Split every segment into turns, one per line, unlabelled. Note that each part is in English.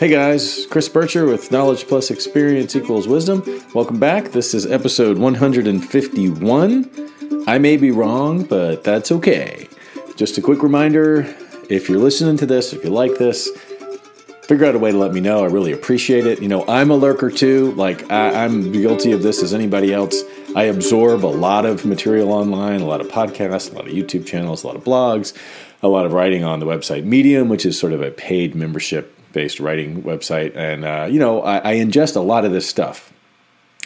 Hey guys, Chris Bircher with Knowledge Plus Experience Equals Wisdom. Welcome back. This is episode 151. I may be wrong, but that's okay. Just a quick reminder if you're listening to this, if you like this, figure out a way to let me know. I really appreciate it. You know, I'm a lurker too. Like, I, am guilty of this as anybody else. I absorb a lot of material online, a lot of podcasts, a lot of YouTube channels, a lot of blogs, a lot of writing on the website Medium, which is sort of a paid membership based writing website. And, uh, you know, I, I ingest a lot of this stuff.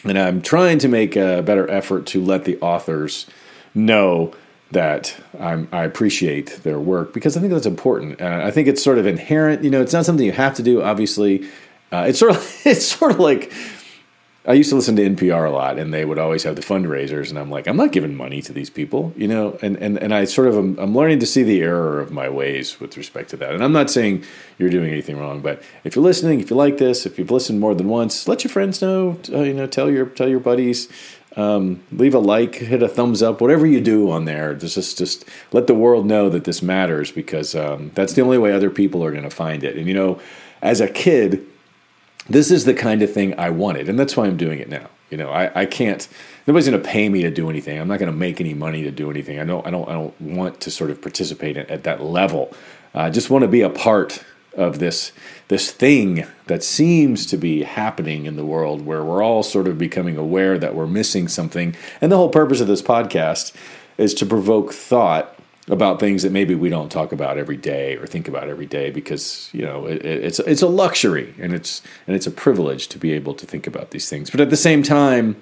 And I'm trying to make a better effort to let the authors know that I'm, i appreciate their work because I think that's important. Uh, I think it's sort of inherent. You know, it's not something you have to do. Obviously, uh, it's sort of it's sort of like I used to listen to NPR a lot, and they would always have the fundraisers, and I'm like, I'm not giving money to these people, you know. And and and I sort of am, I'm learning to see the error of my ways with respect to that. And I'm not saying you're doing anything wrong, but if you're listening, if you like this, if you've listened more than once, let your friends know. Uh, you know, tell your tell your buddies. Um, leave a like, hit a thumbs up, whatever you do on there. Just just, let the world know that this matters because um, that's the only way other people are going to find it. And you know, as a kid this is the kind of thing I wanted, and that's why I'm doing it now. You know, I, I can't. Nobody's going to pay me to do anything. I'm not going to make any money to do anything. I don't. I don't. I don't want to sort of participate at, at that level. I just want to be a part of this this thing that seems to be happening in the world, where we're all sort of becoming aware that we're missing something. And the whole purpose of this podcast is to provoke thought about things that maybe we don't talk about every day or think about every day because you know it, it's it's a luxury and it's and it's a privilege to be able to think about these things. But at the same time,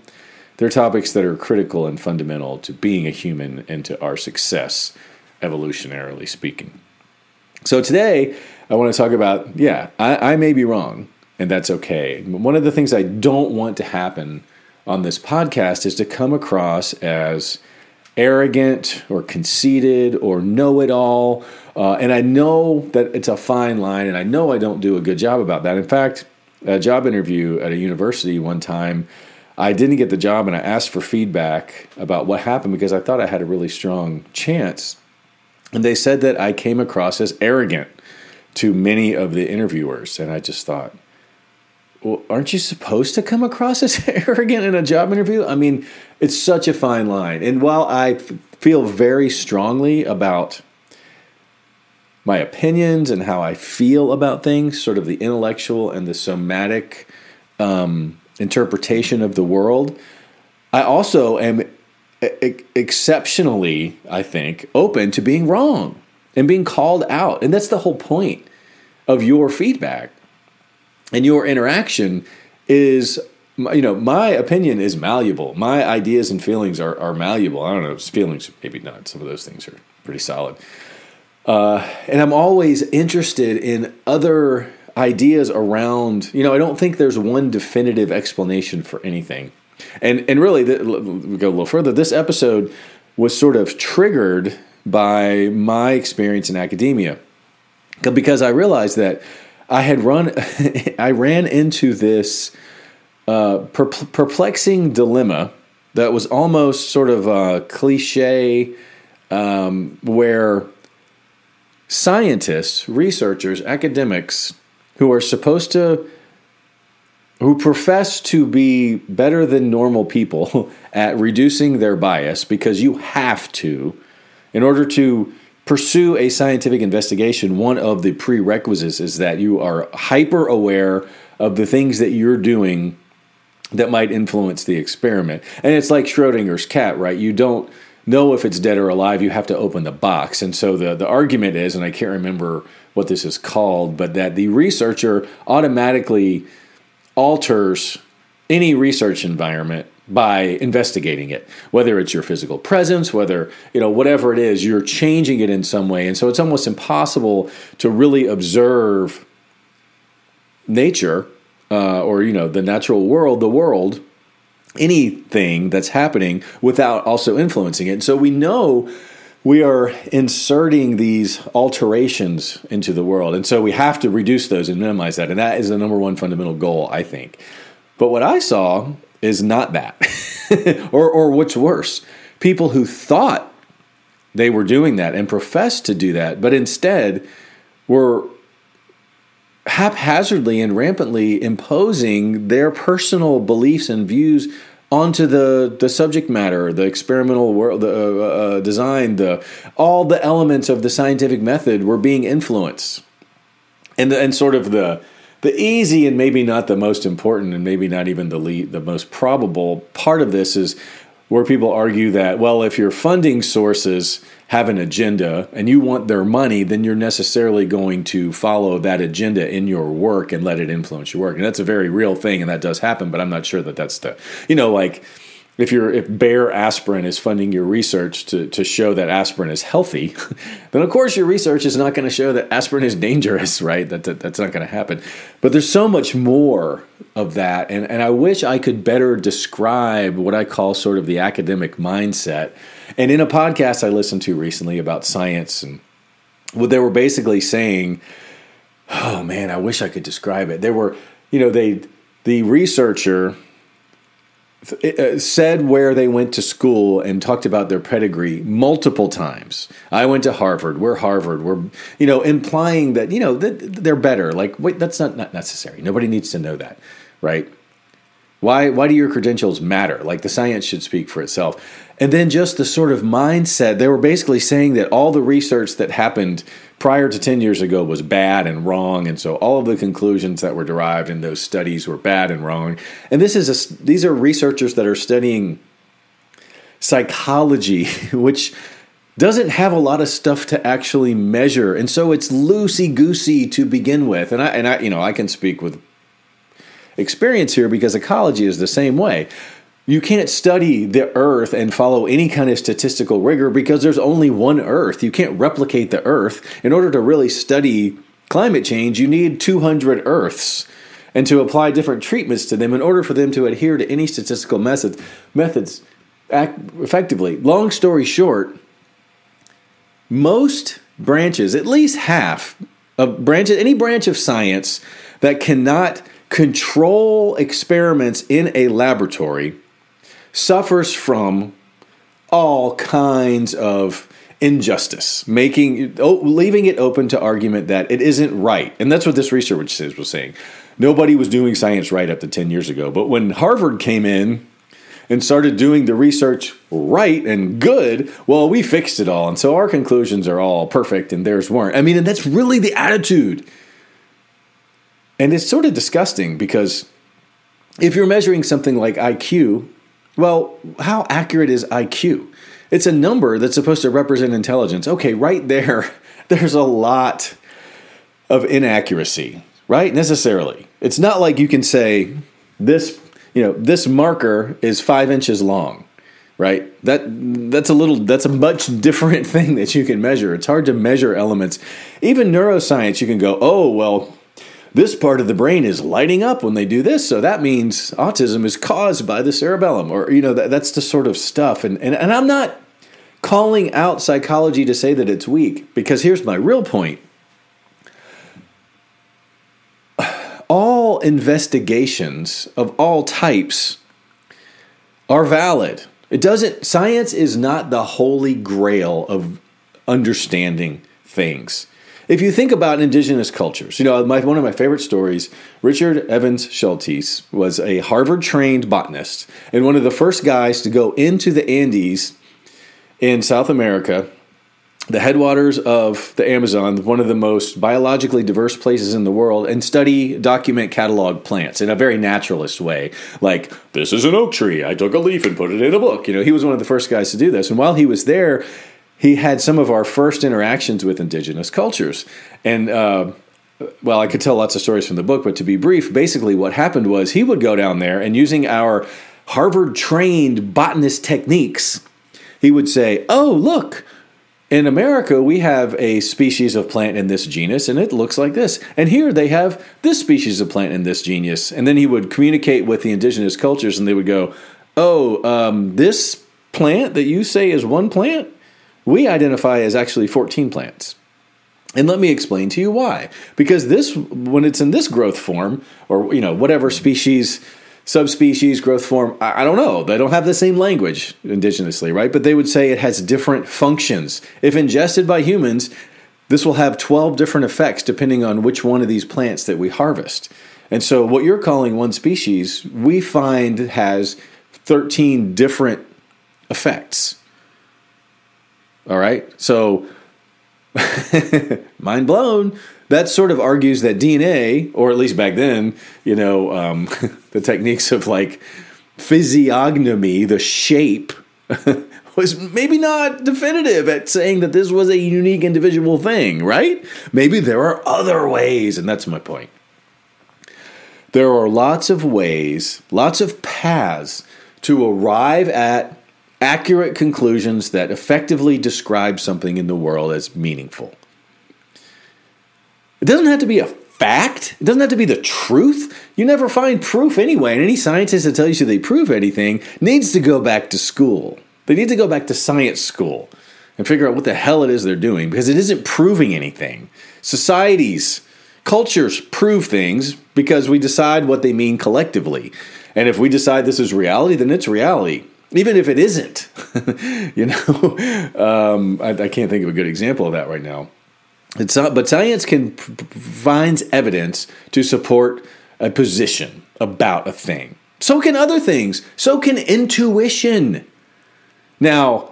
they're topics that are critical and fundamental to being a human and to our success, evolutionarily speaking. So today, I want to talk about yeah, I, I may be wrong, and that's okay. One of the things I don't want to happen on this podcast is to come across as arrogant or conceited or know it all. Uh, and I know that it's a fine line, and I know I don't do a good job about that. In fact, a job interview at a university one time, I didn't get the job, and I asked for feedback about what happened because I thought I had a really strong chance. And they said that I came across as arrogant to many of the interviewers. And I just thought, well, aren't you supposed to come across as arrogant in a job interview? I mean, it's such a fine line. And while I feel very strongly about my opinions and how I feel about things, sort of the intellectual and the somatic um, interpretation of the world, I also am exceptionally, I think, open to being wrong and being called out. And that's the whole point of your feedback and your interaction is you know, my opinion is malleable. My ideas and feelings are, are malleable. I don't know, feelings, maybe not. Some of those things are pretty solid. Uh, and I'm always interested in other ideas around, you know, I don't think there's one definitive explanation for anything. And, and really, the, we go a little further. This episode was sort of triggered by my experience in academia because I realized that I had run, I ran into this uh, perplexing dilemma that was almost sort of a cliche um, where scientists, researchers, academics who are supposed to who profess to be better than normal people at reducing their bias because you have to in order to pursue a scientific investigation one of the prerequisites is that you are hyper aware of the things that you're doing that might influence the experiment. And it's like Schrodinger's cat, right? You don't know if it's dead or alive. You have to open the box. And so the, the argument is, and I can't remember what this is called, but that the researcher automatically alters any research environment by investigating it whether it's your physical presence whether you know whatever it is you're changing it in some way and so it's almost impossible to really observe nature uh, or you know the natural world, the world, anything that's happening without also influencing it. And so we know we are inserting these alterations into the world, and so we have to reduce those and minimize that. And that is the number one fundamental goal, I think. But what I saw is not that, or or what's worse, people who thought they were doing that and professed to do that, but instead were haphazardly and rampantly imposing their personal beliefs and views onto the the subject matter, the experimental world, the uh, uh, design, the all the elements of the scientific method were being influenced, and and sort of the the easy and maybe not the most important and maybe not even the lead, the most probable part of this is where people argue that well if your funding sources have an agenda and you want their money then you're necessarily going to follow that agenda in your work and let it influence your work. And that's a very real thing and that does happen but i'm not sure that that's the you know like if you're if Bayer Aspirin is funding your research to, to show that aspirin is healthy, then of course your research is not going to show that aspirin is dangerous, right? That, that that's not going to happen. But there's so much more of that, and and I wish I could better describe what I call sort of the academic mindset. And in a podcast I listened to recently about science, and what they were basically saying, oh man, I wish I could describe it. They were, you know, they the researcher Uh, said where they went to school and talked about their pedigree multiple times. I went to Harvard. We're Harvard. We're you know implying that you know that they're better. Like wait, that's not, not necessary. Nobody needs to know that, right? Why why do your credentials matter? Like the science should speak for itself. And then just the sort of mindset, they were basically saying that all the research that happened prior to 10 years ago was bad and wrong. And so all of the conclusions that were derived in those studies were bad and wrong. And this is a, these are researchers that are studying psychology, which doesn't have a lot of stuff to actually measure. And so it's loosey goosey to begin with. And I, and I, you know, I can speak with experience here because ecology is the same way you can't study the earth and follow any kind of statistical rigor because there's only one earth. You can't replicate the earth. In order to really study climate change, you need 200 earths and to apply different treatments to them in order for them to adhere to any statistical methods methods effectively. Long story short, most branches, at least half of branches, any branch of science that cannot control experiments in a laboratory suffers from all kinds of injustice, making leaving it open to argument that it isn't right. And that's what this research was saying. Nobody was doing science right up to 10 years ago. But when Harvard came in and started doing the research right and good, well, we fixed it all. And so our conclusions are all perfect and theirs weren't. I mean, and that's really the attitude. And it's sort of disgusting because if you're measuring something like IQ, well, how accurate is IQ? It's a number that's supposed to represent intelligence. Okay, right there, there's a lot of inaccuracy, right? Necessarily. It's not like you can say this, you know, this marker is five inches long, right? That that's a little that's a much different thing that you can measure. It's hard to measure elements. Even neuroscience, you can go, oh well, this part of the brain is lighting up when they do this. So that means autism is caused by the cerebellum, or, you know, that, that's the sort of stuff. And, and, and I'm not calling out psychology to say that it's weak, because here's my real point. All investigations of all types are valid. It doesn't, science is not the holy grail of understanding things if you think about indigenous cultures, you know, my, one of my favorite stories, Richard Evans Schultes was a Harvard trained botanist and one of the first guys to go into the Andes in South America, the headwaters of the Amazon, one of the most biologically diverse places in the world, and study, document, catalog plants in a very naturalist way. Like, this is an oak tree. I took a leaf and put it in a book. You know, he was one of the first guys to do this. And while he was there, he had some of our first interactions with indigenous cultures. And, uh, well, I could tell lots of stories from the book, but to be brief, basically what happened was he would go down there and using our Harvard trained botanist techniques, he would say, Oh, look, in America, we have a species of plant in this genus, and it looks like this. And here they have this species of plant in this genus. And then he would communicate with the indigenous cultures, and they would go, Oh, um, this plant that you say is one plant? We identify as actually 14 plants. And let me explain to you why. Because this, when it's in this growth form, or you know whatever species, subspecies, growth form, I, I, don't know. They don't have the same language indigenously, right? But they would say it has different functions. If ingested by humans, this will have 12 different effects depending on which one of these plants that we harvest. And so, what you're calling one species, we find has 13 different effects. All right. So, mind blown. That sort of argues that DNA, or at least back then, you know, um, the techniques of like physiognomy, the shape, was maybe not definitive at saying that this was a unique individual thing, right? Maybe there are other ways, and that's my point. There are lots of ways, lots of paths to arrive at accurate conclusions that effectively describe something in the world as meaningful. It doesn't have to be a fact, it doesn't have to be the truth. You never find proof anyway, and any scientist that tells you they prove anything needs to go back to school. They need to go back to science school and figure out what the hell it is they're doing because it isn't proving anything. Societies, cultures prove things because we decide what they mean collectively. And if we decide this is reality, then it's reality even if it isn't. you know, um, I, I, can't think of a good example of that right now. It's not, but science can finds evidence to support a position about a thing. So can other things. So can intuition. Now,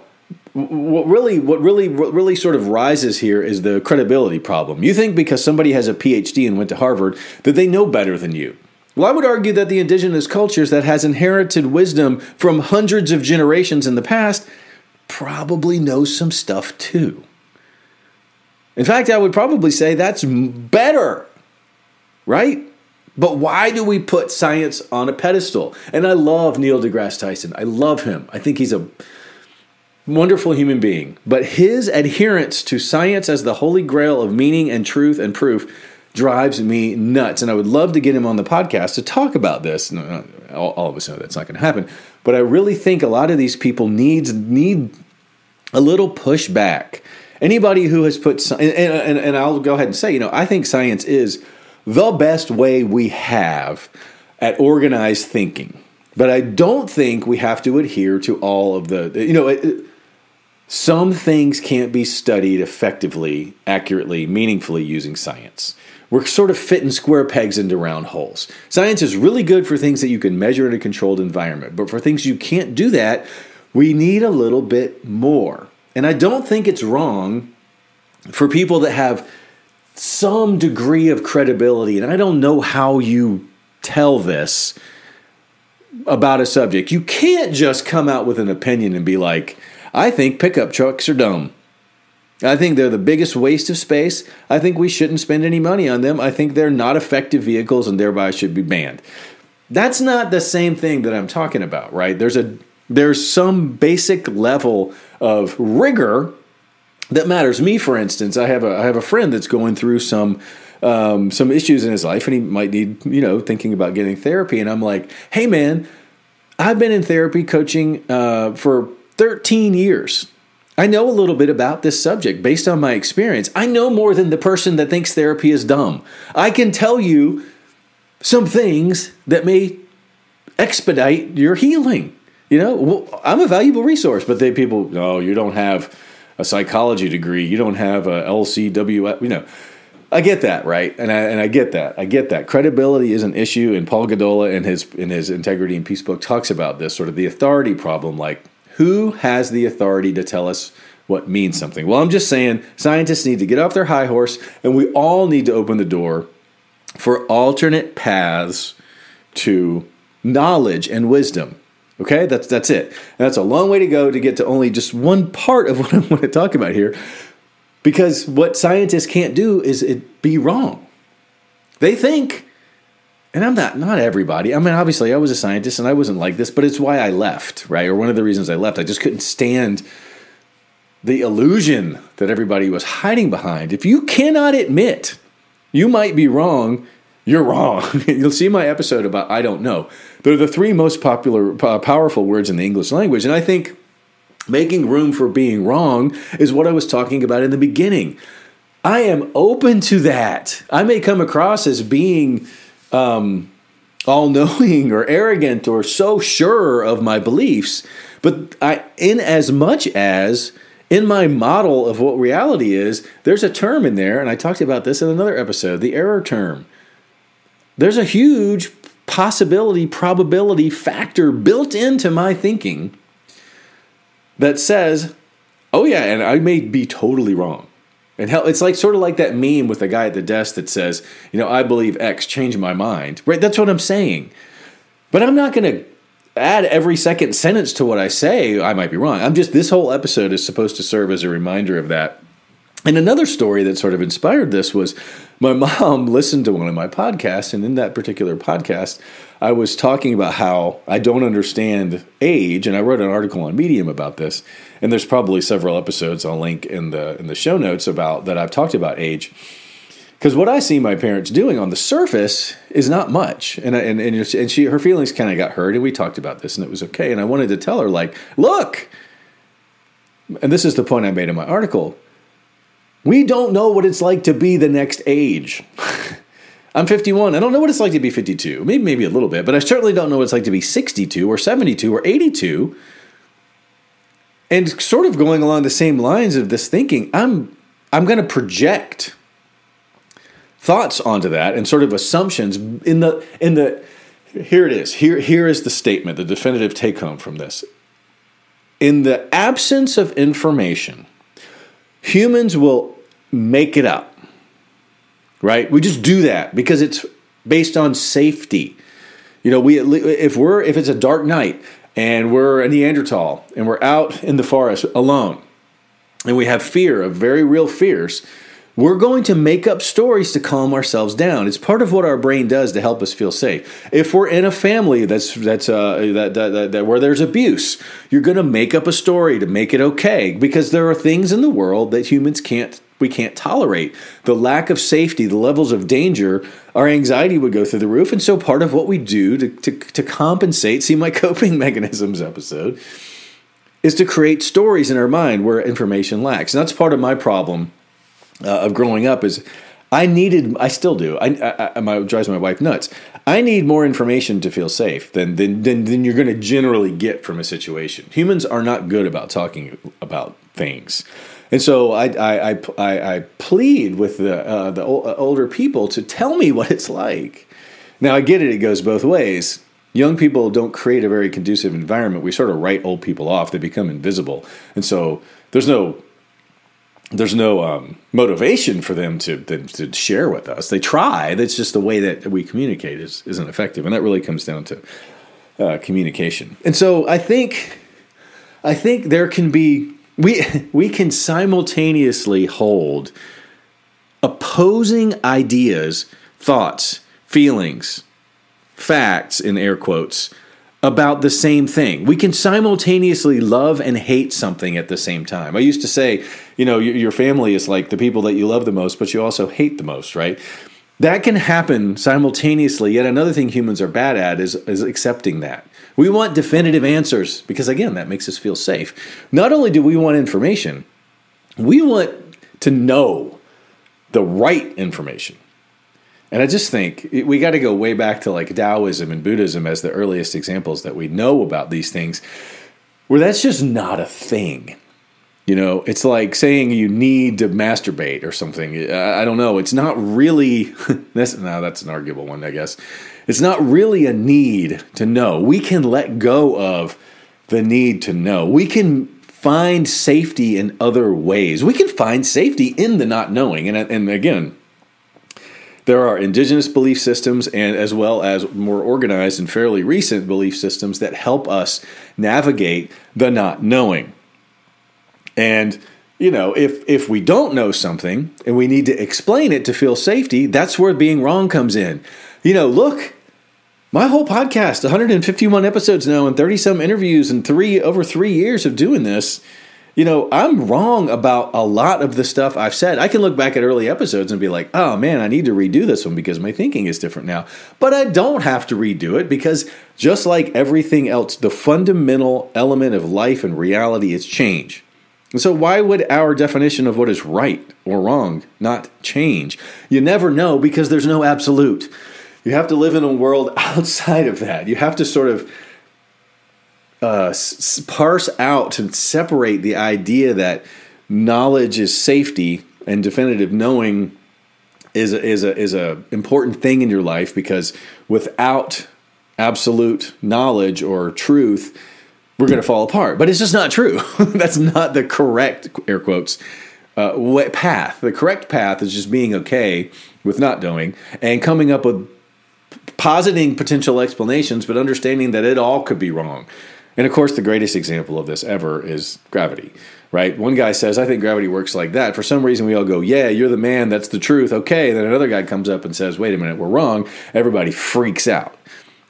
what really, what really, what really sort of rises here is the credibility problem. You think because somebody has a PhD and went to Harvard that they know better than you. Well, I would argue that the indigenous cultures that has inherited wisdom from hundreds of generations in the past probably knows some stuff too. In fact, I would probably say that's better, right? But why do we put science on a pedestal? And I love Neil deGrasse Tyson. I love him. I think he's a wonderful human being. But his adherence to science as the holy grail of meaning and truth and proof drives me nuts. And I would love to get him on the podcast to talk about this. all, of us know that's not going to happen. But I really think a lot of these people needs need a little pushback. Anybody who has put, and, and, and I'll go ahead and say, you know, I think science is the best way we have at organized thinking. But I don't think we have to adhere to all of the, you know, it, some things can't be studied effectively, accurately, meaningfully using science. We're sort of fitting square pegs into round holes. Science is really good for things that you can measure in a controlled environment, but for things you can't do that, we need a little bit more. And I don't think it's wrong for people that have some degree of credibility, and I don't know how you tell this about a subject. You can't just come out with an opinion and be like, I think pickup trucks are dumb. I think they're the biggest waste of space. I think we shouldn't spend any money on them. I think they're not effective vehicles and thereby should be banned. That's not the same thing that I'm talking about, right? There's a there's some basic level of rigor that matters. Me, for instance, I have a I have a friend that's going through some um, some issues in his life, and he might need you know thinking about getting therapy. And I'm like, hey man, I've been in therapy coaching uh, for 13 years. I know a little bit about this subject based on my experience. I know more than the person that thinks therapy is dumb. I can tell you some things that may expedite your healing. You know, well, I'm a valuable resource, but they people, no, you don't have a psychology degree, you don't have a LCW, you know. I get that, right? And I and I get that. I get that. Credibility is an issue, and Paul Gadola in his in his Integrity and Peace book talks about this sort of the authority problem. Like who has the authority to tell us what means something? Well, I'm just saying scientists need to get off their high horse and we all need to open the door for alternate paths to knowledge and wisdom. Okay, that's that's it. And that's a long way to go to get to only just one part of what I want to talk about here. Because what scientists can't do is it be wrong. They think and I'm not not everybody. I mean, obviously, I was a scientist and I wasn't like this, but it's why I left, right? Or one of the reasons I left. I just couldn't stand the illusion that everybody was hiding behind. If you cannot admit you might be wrong, you're wrong. You'll see my episode about I don't know. They're the three most popular, uh, powerful words in the English language, and I think making room for being wrong is what I was talking about in the beginning. I am open to that. I may come across as being um, all knowing or arrogant or so sure of my beliefs, but I, in as much as in my model of what reality is, there's a term in there, and I talked about this in another episode the error term. There's a huge possibility, probability factor built into my thinking that says, oh, yeah, and I may be totally wrong. And hell, it's like sort of like that meme with the guy at the desk that says, you know, I believe X, change my mind. Right? That's what I'm saying. But I'm not going to add every second sentence to what I say. I might be wrong. I'm just, this whole episode is supposed to serve as a reminder of that. And another story that sort of inspired this was my mom listened to one of my podcasts, and in that particular podcast, I was talking about how I don't understand age, and I wrote an article on Medium about this. And there's probably several episodes I'll link in the in the show notes about that I've talked about age. Because what I see my parents doing on the surface is not much, and and and, and she her feelings kind of got hurt, and we talked about this, and it was okay. And I wanted to tell her like, look, and this is the point I made in my article. We don't know what it's like to be the next age. I'm 51. I don't know what it's like to be 52. Maybe maybe a little bit, but I certainly don't know what it's like to be 62 or 72 or 82. And sort of going along the same lines of this thinking, I'm I'm going to project thoughts onto that and sort of assumptions in the in the here it is. Here here is the statement, the definitive take home from this. In the absence of information, humans will make it up right? We just do that because it's based on safety. You know, we if we're if it's a dark night and we're a Neanderthal and we're out in the forest alone and we have fear of very real fears, we're going to make up stories to calm ourselves down. It's part of what our brain does to help us feel safe. If we're in a family that's that's uh, that, that, that, that where there's abuse, you're going to make up a story to make it okay because there are things in the world that humans can't we can't tolerate. The lack of safety, the levels of danger, our anxiety would go through the roof. And so part of what we do to, to, to compensate, see my coping mechanisms episode, is to create stories in our mind where information lacks. And that's part of my problem uh, of growing up is I needed, I still do. I, I, it drives my wife nuts. I need more information to feel safe than than than, than you're going to generally get from a situation. Humans are not good about talking about things. And so I, I, I, I plead with the, uh, the uh, older people to tell me what it's like. Now, I get it, it goes both ways. Young people don't create a very conducive environment. We sort of write old people off, they become invisible. And so there's no there's no um, motivation for them to, to, to share with us. They try. That's just the way that we communicate is isn't effective, and that really comes down to uh, communication. And so I think I think there can be we we can simultaneously hold opposing ideas, thoughts, feelings, facts in air quotes about the same thing. We can simultaneously love and hate something at the same time. I used to say, you know, your family is like the people that you love the most, but you also hate the most, right? That can happen simultaneously. Yet another thing humans are bad at is, is accepting that. We want definitive answers because, again, that makes us feel safe. Not only do we want information, we want to know the right information. And I just think we got to go way back to like Taoism and Buddhism as the earliest examples that we know about these things, where that's just not a thing. You know, it's like saying you need to masturbate or something. I don't know. It's not really. that's, no, that's an arguable one, I guess. It's not really a need to know. We can let go of the need to know. We can find safety in other ways. We can find safety in the not knowing. And, and again, there are indigenous belief systems and as well as more organized and fairly recent belief systems that help us navigate the not knowing. And you know, if if we don't know something and we need to explain it to feel safety, that's where being wrong comes in you know, look, my whole podcast, 151 episodes now and 30 some interviews and three over three years of doing this. You know, I'm wrong about a lot of the stuff I've said. I can look back at early episodes and be like, oh man, I need to redo this one because my thinking is different now. But I don't have to redo it because just like everything else, the fundamental element of life and reality is change. And so, why would our definition of what is right or wrong not change? You never know because there's no absolute. You have to live in a world outside of that. You have to sort of uh, s- parse out and separate the idea that knowledge is safety and definitive knowing is a, is a is a important thing in your life because without absolute knowledge or truth, we're going to fall apart. But it's just not true. That's not the correct air quotes uh, path. The correct path is just being okay with not knowing and coming up with positing potential explanations, but understanding that it all could be wrong. And of course, the greatest example of this ever is gravity, right? One guy says, I think gravity works like that. For some reason, we all go, Yeah, you're the man. That's the truth. Okay. Then another guy comes up and says, Wait a minute, we're wrong. Everybody freaks out.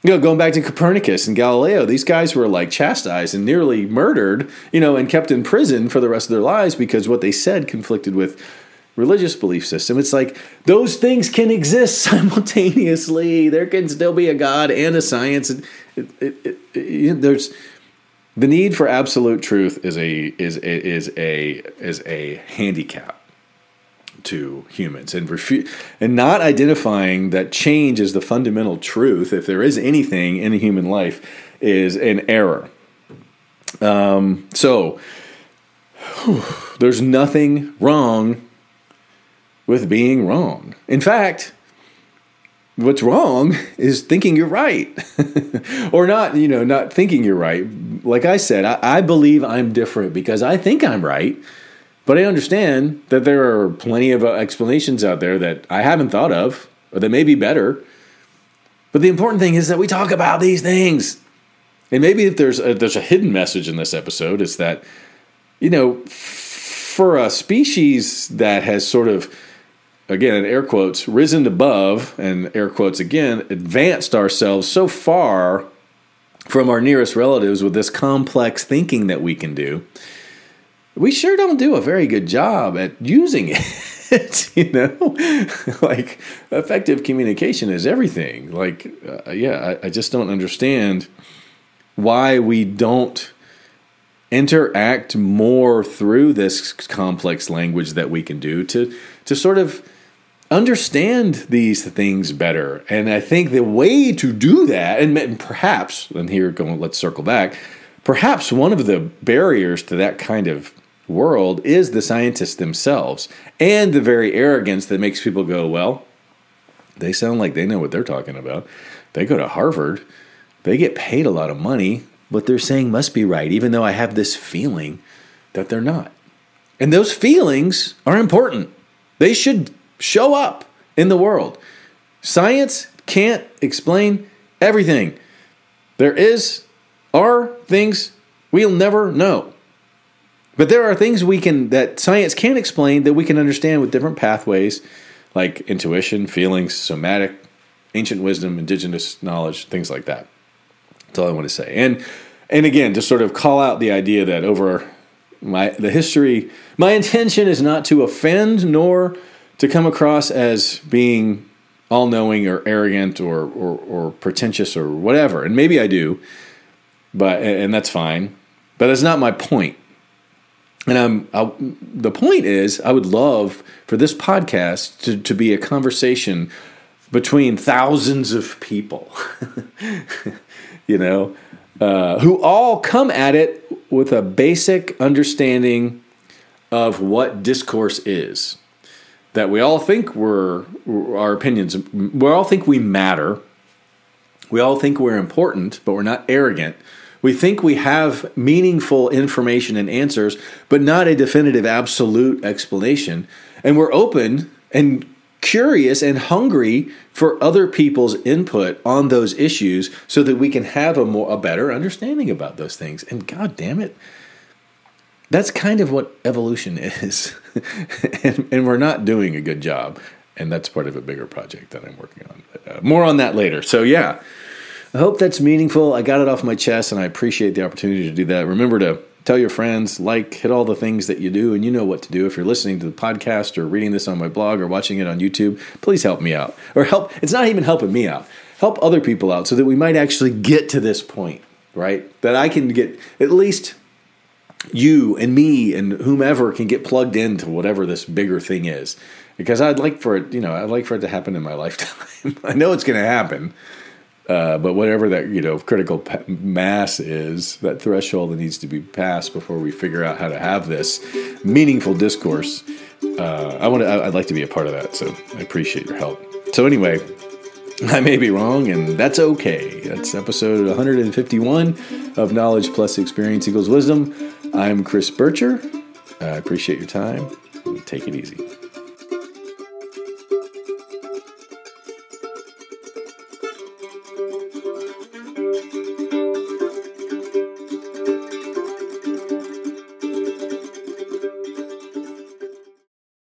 You know, going back to Copernicus and Galileo, these guys were like chastised and nearly murdered, you know, and kept in prison for the rest of their lives because what they said conflicted with religious belief system. It's like those things can exist simultaneously. There can still be a God and a science. It, it, it, there's the need for absolute truth is a is is a is a handicap to humans. And refu- and not identifying that change is the fundamental truth if there is anything in human life is an error. Um, so whew, there's nothing wrong with being wrong. In fact what's wrong is thinking you're right. Or not you know not thinking you're right. Like i said I, I, believe i'm different because i think i'm right but i understand that there are plenty of uh, explanations out there that i haven't thought of or that may be better. But the important thing is that we talk about these things. And maybe if there's a, there's a hidden message in this episode is that you know for a species that has sort of again in air quotes risen above and air quotes again advanced ourselves so far from our nearest relatives with this complex thinking that we can do we sure don't do a very good job at using it you know? Like effective communication is everything. Like uh, yeah I, I just don't understand why we don't interact more through this complex language that we can do to to sort of understand these things better. And I think the way to do that, and perhaps, and here going, let's circle back, perhaps one of the barriers to that kind of world is the scientists themselves and the very arrogance that makes people go, well, they sound like they know what they're talking about. They go to Harvard, they get paid a lot of money. What they're saying must be right, even though I have this feeling that they're not. And those feelings are important. They should show up in the world. Science can't explain everything. There is are things we'll never know. But there are things we can that science can't explain that we can understand with different pathways like intuition, feelings, somatic, ancient wisdom, indigenous knowledge, things like that. That's all I want to say. And and again, to sort of call out the idea that over my the history, my intention is not to offend nor to come across as being all knowing or arrogant or, or, or pretentious or whatever. And maybe I do, but and that's fine. But that's not my point. And I'm I'll, the point is, I would love for this podcast to, to be a conversation between thousands of people, you know, uh, who all come at it with a basic understanding of what discourse is that we all think we're our opinions we all think we matter we all think we're important but we're not arrogant. We think we have meaningful information and answers but not a definitive absolute explanation. And we're open and curious and hungry for other people's input on those issues so that we can have a more a better understanding about those things and god damn it that's kind of what evolution is. and, and, we're not doing a good job. And that's part of a bigger project that I'm working on. But, uh, more on that later. So, yeah, I hope that's meaningful. I got it off my chest and I appreciate the opportunity to do that. Remember to tell your friends, like, hit all the things that you do, and you know what to do. If you're listening to the podcast or reading this on my blog or watching it on YouTube, please help me out. Or help, it's not even helping me out. Help other people out so that we might actually get to this point, right? That I can get at least you and me and whomever can get plugged into whatever this bigger thing is because i'd like for it you know i'd like for it to happen in my lifetime i know it's going to happen Uh, but whatever that you know critical mass is, that threshold that needs to be passed before we figure out how to have this meaningful discourse. Uh, I want to. I'd like to be a part of that. So I appreciate your help. So anyway, I may be wrong, and that's okay. That's episode 151 of Knowledge Plus Experience Equals Wisdom. I'm Chris Bircher. I appreciate your time. Take it easy.